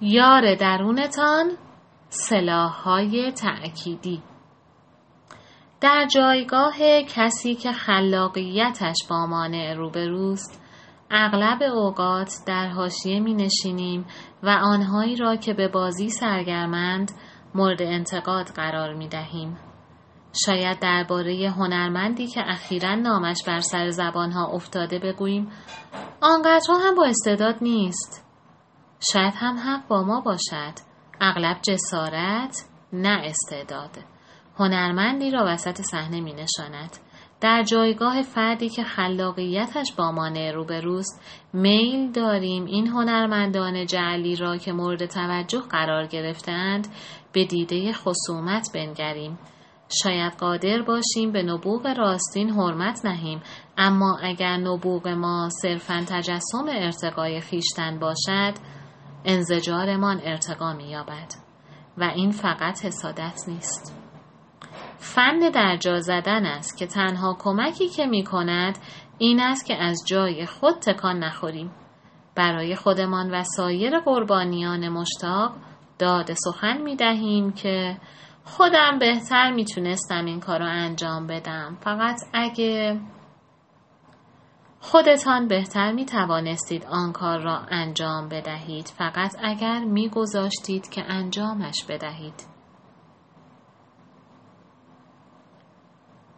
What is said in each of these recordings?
یار درونتان های تأکیدی در جایگاه کسی که خلاقیتش با مانع روبروست اغلب اوقات در حاشیه می نشینیم و آنهایی را که به بازی سرگرمند مورد انتقاد قرار می دهیم. شاید درباره هنرمندی که اخیرا نامش بر سر زبانها افتاده بگوییم آنقدرها هم با استعداد نیست شاید هم حق با ما باشد. اغلب جسارت نه استعداد. هنرمندی را وسط صحنه می نشاند. در جایگاه فردی که خلاقیتش با مانع روبروست میل داریم این هنرمندان جعلی را که مورد توجه قرار گرفتند به دیده خصومت بنگریم. شاید قادر باشیم به نبوغ راستین حرمت نهیم اما اگر نبوغ ما صرفا تجسم ارتقای خیشتن باشد انزجارمان ارتقا مییابد و این فقط حسادت نیست. فن در جا زدن است که تنها کمکی که می کند این است که از جای خود تکان نخوریم. برای خودمان و سایر قربانیان مشتاق داد سخن می دهیم که خودم بهتر می‌تونستم این کار رو انجام بدم. فقط اگه خودتان بهتر می توانستید آن کار را انجام بدهید فقط اگر می گذاشتید که انجامش بدهید.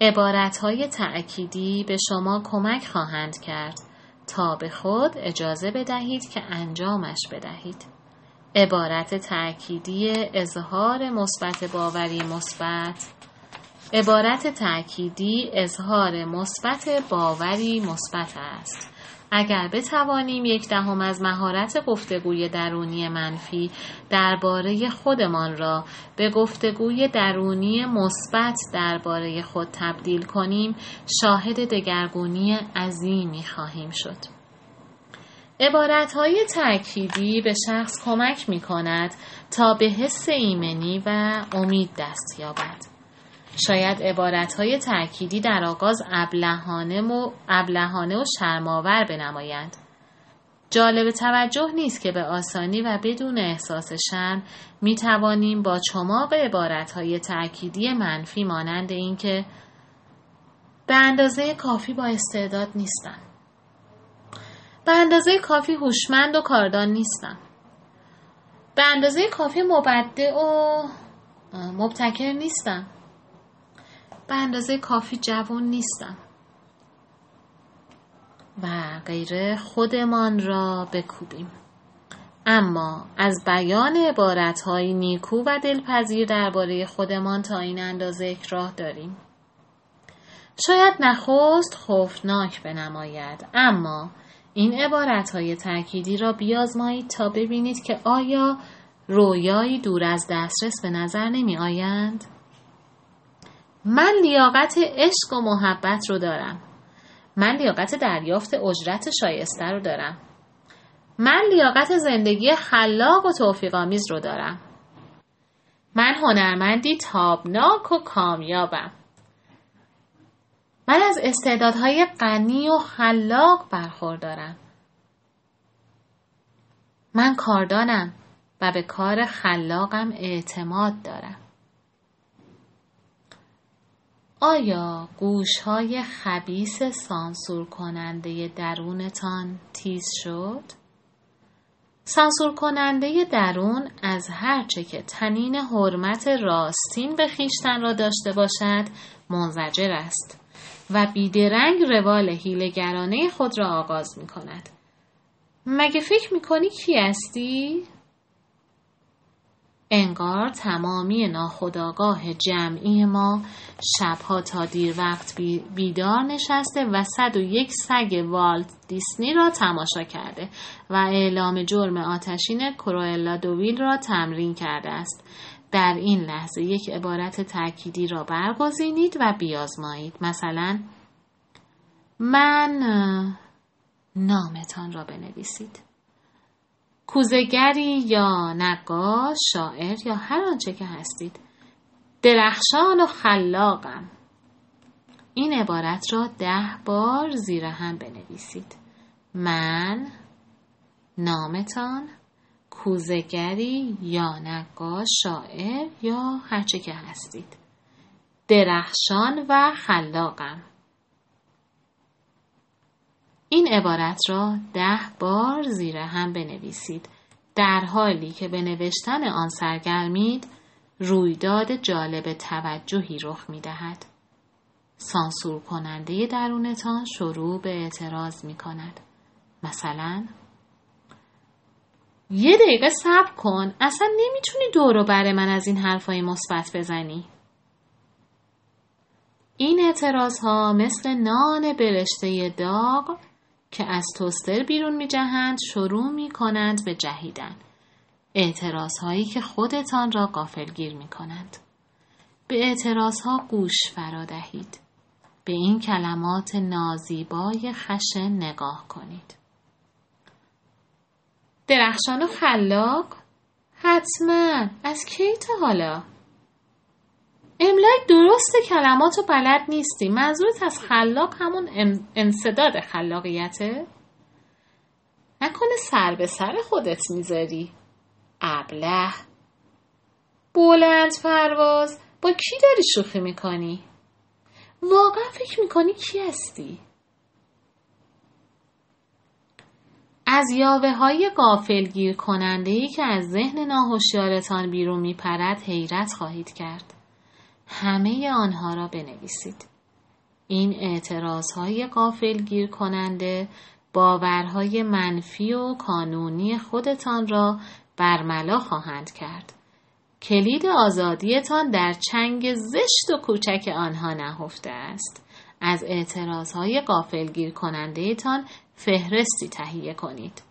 عبارت های تأکیدی به شما کمک خواهند کرد تا به خود اجازه بدهید که انجامش بدهید. عبارت تأکیدی اظهار مثبت باوری مثبت عبارت تأکیدی اظهار مثبت باوری مثبت است اگر بتوانیم یک دهم از مهارت گفتگوی درونی منفی درباره خودمان را به گفتگوی درونی مثبت درباره خود تبدیل کنیم شاهد دگرگونی عظیمی خواهیم شد عبارت های تأکیدی به شخص کمک می کند تا به حس ایمنی و امید دست یابد. شاید عبارت های تأکیدی در آغاز ابلهانه و, ابلهانه و شرماور بنمایند. جالب توجه نیست که به آسانی و بدون احساس شرم می توانیم با چماق عبارت های تأکیدی منفی مانند اینکه به اندازه کافی با استعداد نیستم. به اندازه کافی هوشمند و کاردان نیستم به اندازه کافی مبدع و مبتکر نیستم به اندازه کافی جوان نیستم. و غیره خودمان را بکوبیم. اما از بیان های نیکو و دلپذیر درباره خودمان تا این اندازه اکراه داریم. شاید نخست خوفناک بنماید اما این عبارت های تأکیدی را بیازمایید تا ببینید که آیا رویایی دور از دسترس به نظر نمی آیند؟ من لیاقت عشق و محبت رو دارم. من لیاقت دریافت اجرت شایسته رو دارم. من لیاقت زندگی خلاق و توفیقآمیز رو دارم. من هنرمندی تابناک و کامیابم. من از استعدادهای غنی و خلاق برخوردارم من کاردانم و به کار خلاقم اعتماد دارم آیا گوش های خبیس سانسور کننده درونتان تیز شد؟ سانسور کننده درون از هرچه که تنین حرمت راستین به خیشتن را داشته باشد منزجر است و بیدرنگ روال هیلگرانه خود را آغاز می کند. مگه فکر می کنی کی هستی؟ انگار تمامی ناخداگاه جمعی ما شبها تا دیر وقت بیدار نشسته و صد و یک سگ والت دیسنی را تماشا کرده و اعلام جرم آتشین کروئلا دویل را تمرین کرده است. در این لحظه یک عبارت تأکیدی را برگزینید و بیازمایید. مثلا من نامتان را بنویسید. کوزگری یا نقاش شاعر یا هر آنچه که هستید. درخشان و خلاقم. این عبارت را ده بار زیر هم بنویسید. من نامتان کوزگری یا نقاش شاعر یا هرچه که هستید. درخشان و خلاقم. این عبارت را ده بار زیر هم بنویسید در حالی که به نوشتن آن سرگرمید رویداد جالب توجهی رخ می دهد. سانسور کننده درونتان شروع به اعتراض می کند. مثلا یه دقیقه صبر کن اصلا نمی‌تونی دورو بر من از این حرفای مثبت بزنی این اعتراض ها مثل نان برشته داغ که از توستر بیرون می جهند شروع می کنند به جهیدن. اعتراض هایی که خودتان را گیر می کنند. به اعتراض ها گوش فرا دهید. به این کلمات نازیبای خشن نگاه کنید. درخشان و خلاق؟ حتما از کی تا حالا؟ املای درست کلمات و بلد نیستی منظورت از خلاق همون انصداد خلاقیته؟ نکنه سر به سر خودت می‌ذاری ابله بلند پرواز با کی داری شوخی می‌کنی؟ واقعا فکر می‌کنی کی هستی؟ از یاوه های گافلگیر کننده ای که از ذهن ناهوشیارتان بیرون میپرد حیرت خواهید کرد. همه آنها را بنویسید. این اعتراض های گیر کننده باورهای منفی و کانونی خودتان را برملا خواهند کرد. کلید آزادیتان در چنگ زشت و کوچک آنها نهفته است. از اعتراض های گیر کننده تان فهرستی تهیه کنید.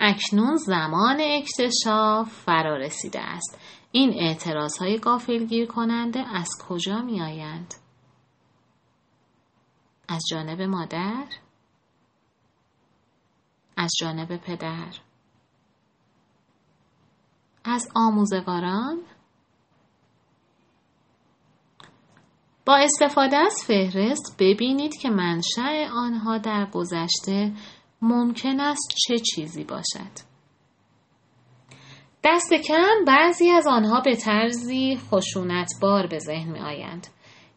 اکنون زمان اکتشاف فرا رسیده است. این اعتراض های گافلگیر کننده از کجا می آیند؟ از جانب مادر؟ از جانب پدر؟ از آموزگاران؟ با استفاده از فهرست ببینید که منشأ آنها در گذشته ممکن است چه چیزی باشد. دست کم بعضی از آنها به طرزی خشونتبار به ذهن می آیند.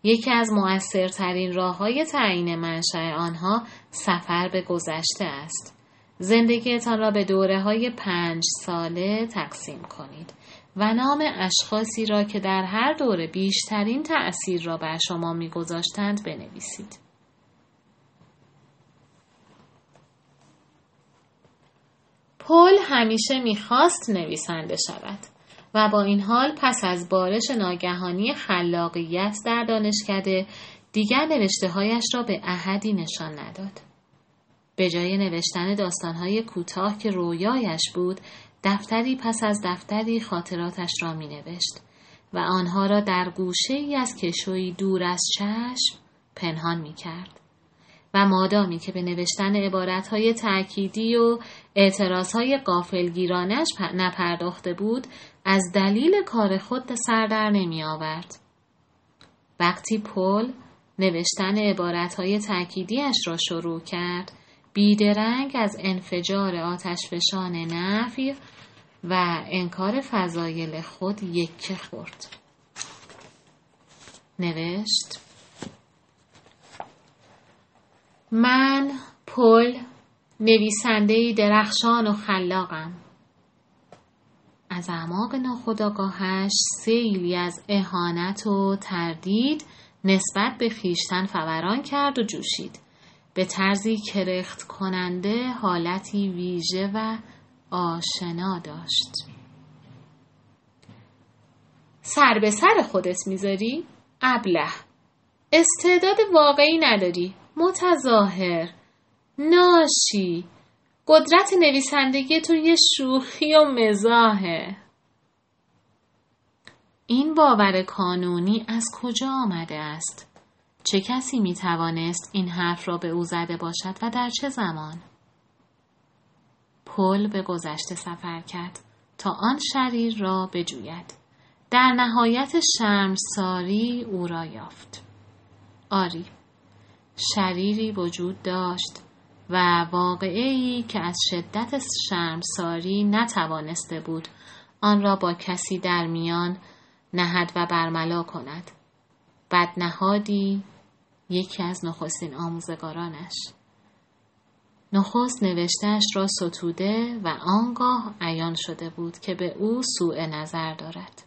یکی از مؤثرترین راه های تعیین منشأ آنها سفر به گذشته است. زندگیتان را به دوره های پنج ساله تقسیم کنید و نام اشخاصی را که در هر دوره بیشترین تأثیر را بر شما میگذاشتند بنویسید. پل همیشه می‌خواست نویسنده شود و با این حال پس از بارش ناگهانی خلاقیت در دانشکده دیگر نوشته هایش را به احدی نشان نداد. به جای نوشتن داستانهای کوتاه که رویایش بود دفتری پس از دفتری خاطراتش را می نوشت و آنها را در گوشه ای از کشوی دور از چشم پنهان می کرد. و مادامی که به نوشتن عبارتهای تأکیدی و اعتراضهای قافلگیرانش نپرداخته بود از دلیل کار خود سر در نمی آورد. وقتی پل نوشتن عبارتهای تأکیدیش را شروع کرد بیدرنگ از انفجار آتشفشان نفی و انکار فضایل خود یکه خورد. نوشت من پل نویسنده درخشان و خلاقم. از اعماق ناخداگاهش سیلی از اهانت و تردید نسبت به خیشتن فوران کرد و جوشید. به طرزی کرخت کننده حالتی ویژه و آشنا داشت. سر به سر خودت می‌ذاری؟ ابله. استعداد واقعی نداری. متظاهر ناشی قدرت نویسندگی تو یه شوخی و مزاحه این باور کانونی از کجا آمده است؟ چه کسی می توانست این حرف را به او زده باشد و در چه زمان؟ پل به گذشته سفر کرد تا آن شریر را بجوید. در نهایت شرمساری او را یافت. آری شریری وجود داشت و واقعی که از شدت شرمساری نتوانسته بود آن را با کسی در میان نهد و برملا کند. بدنهادی یکی از نخستین آموزگارانش. نخست نوشتهش را ستوده و آنگاه عیان شده بود که به او سوء نظر دارد.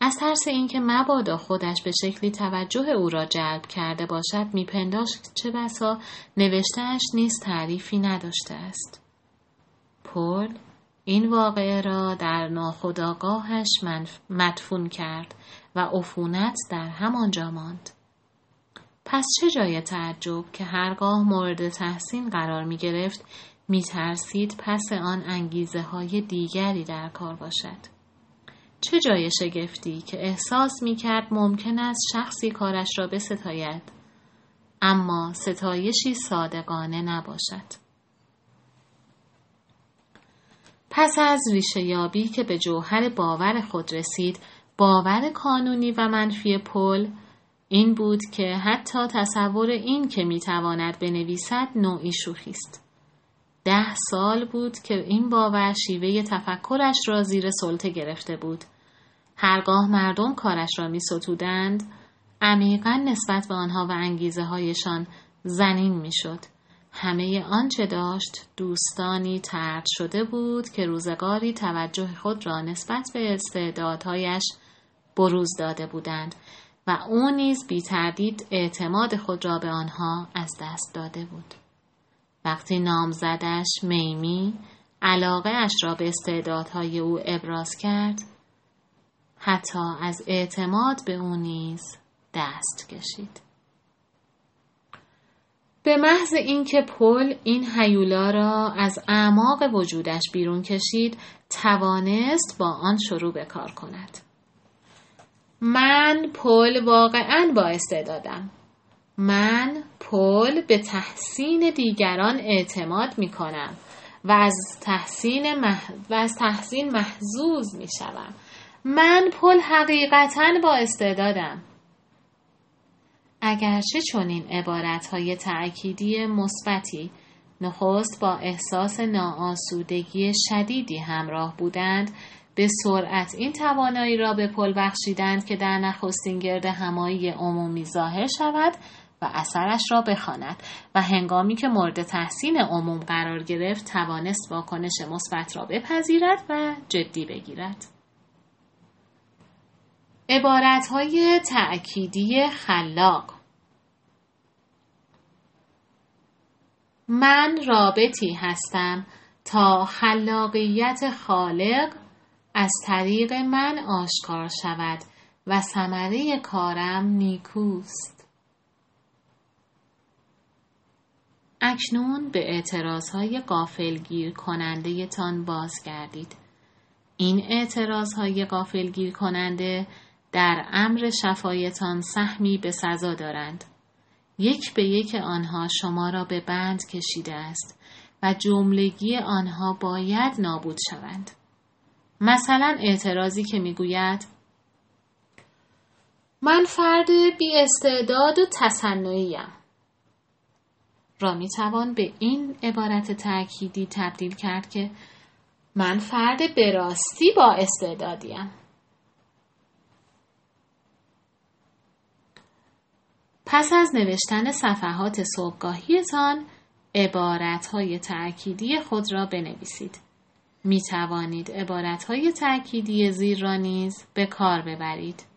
از ترس اینکه مبادا خودش به شکلی توجه او را جلب کرده باشد میپنداشت چه بسا نوشتهاش نیز تعریفی نداشته است پل این واقعه را در ناخداگاهش مدفون کرد و عفونت در همانجا ماند پس چه جای تعجب که هرگاه مورد تحسین قرار می گرفت می ترسید پس آن انگیزه های دیگری در کار باشد. چه جای شگفتی که احساس می کرد ممکن است شخصی کارش را بستاید اما ستایشی صادقانه نباشد. پس از ریشه یابی که به جوهر باور خود رسید باور کانونی و منفی پل این بود که حتی تصور این که می‌تواند بنویسد نوعی شوخی است. ده سال بود که این باور شیوه تفکرش را زیر سلطه گرفته بود. هرگاه مردم کارش را می ستودند، عمیقا نسبت به آنها و انگیزه هایشان زنین می شد. همه آنچه داشت دوستانی ترد شده بود که روزگاری توجه خود را نسبت به استعدادهایش بروز داده بودند و او نیز بی تردید اعتماد خود را به آنها از دست داده بود. وقتی نامزدش میمی علاقه اش را به استعدادهای او ابراز کرد حتی از اعتماد به او نیز دست کشید. به محض اینکه پل این حیولا را از اعماق وجودش بیرون کشید توانست با آن شروع به کار کند. من پل واقعا با استعدادم. من پل به تحسین دیگران اعتماد می کنم و از تحسین, مح... و از تحسین محزوز می شوم. من پل حقیقتا با استعدادم. اگرچه چنین عبارتهای تأکیدی مثبتی نخست با احساس ناآسودگی شدیدی همراه بودند به سرعت این توانایی را به پل بخشیدند که در نخستین گرد همایی عمومی ظاهر شود و اثرش را بخواند و هنگامی که مورد تحسین عموم قرار گرفت توانست واکنش مثبت را بپذیرد و جدی بگیرد عبارتهای تأکیدی خلاق من رابطی هستم تا خلاقیت خالق از طریق من آشکار شود و ثمره کارم نیکوست. اکنون به اعتراضهای قافلگیر کننده تان باز گردید. این اعتراضهای قافلگیر کننده در امر شفایتان سهمی به سزا دارند. یک به یک آنها شما را به بند کشیده است و جملگی آنها باید نابود شوند. مثلا اعتراضی که می‌گوید من فرد بی استعداد و تصنعیم را می توان به این عبارت تأکیدی تبدیل کرد که من فرد براستی با استعدادیم پس از نوشتن صفحات صبحگاهیتان عبارتهای تأکیدی خود را بنویسید. می توانید عبارتهای تأکیدی زیر را نیز به کار ببرید.